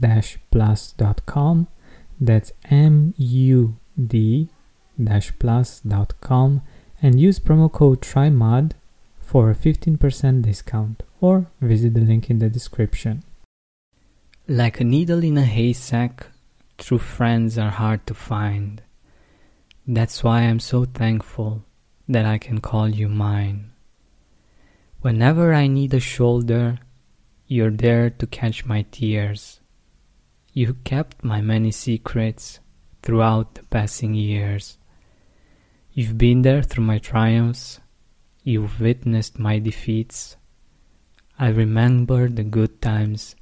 mood-plus.com. That's M U D plus.com and use promo code TRYMOD for a 15% discount or visit the link in the description. Like a needle in a haystack, true friends are hard to find. That's why I'm so thankful that I can call you mine. Whenever I need a shoulder, you're there to catch my tears. You kept my many secrets throughout the passing years. You've been there through my triumphs, you've witnessed my defeats. I remember the good times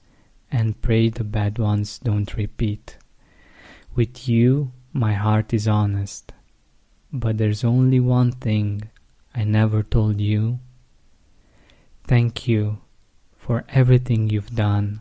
and pray the bad ones don't repeat. With you, my heart is honest, but there's only one thing I never told you. Thank you for everything you've done.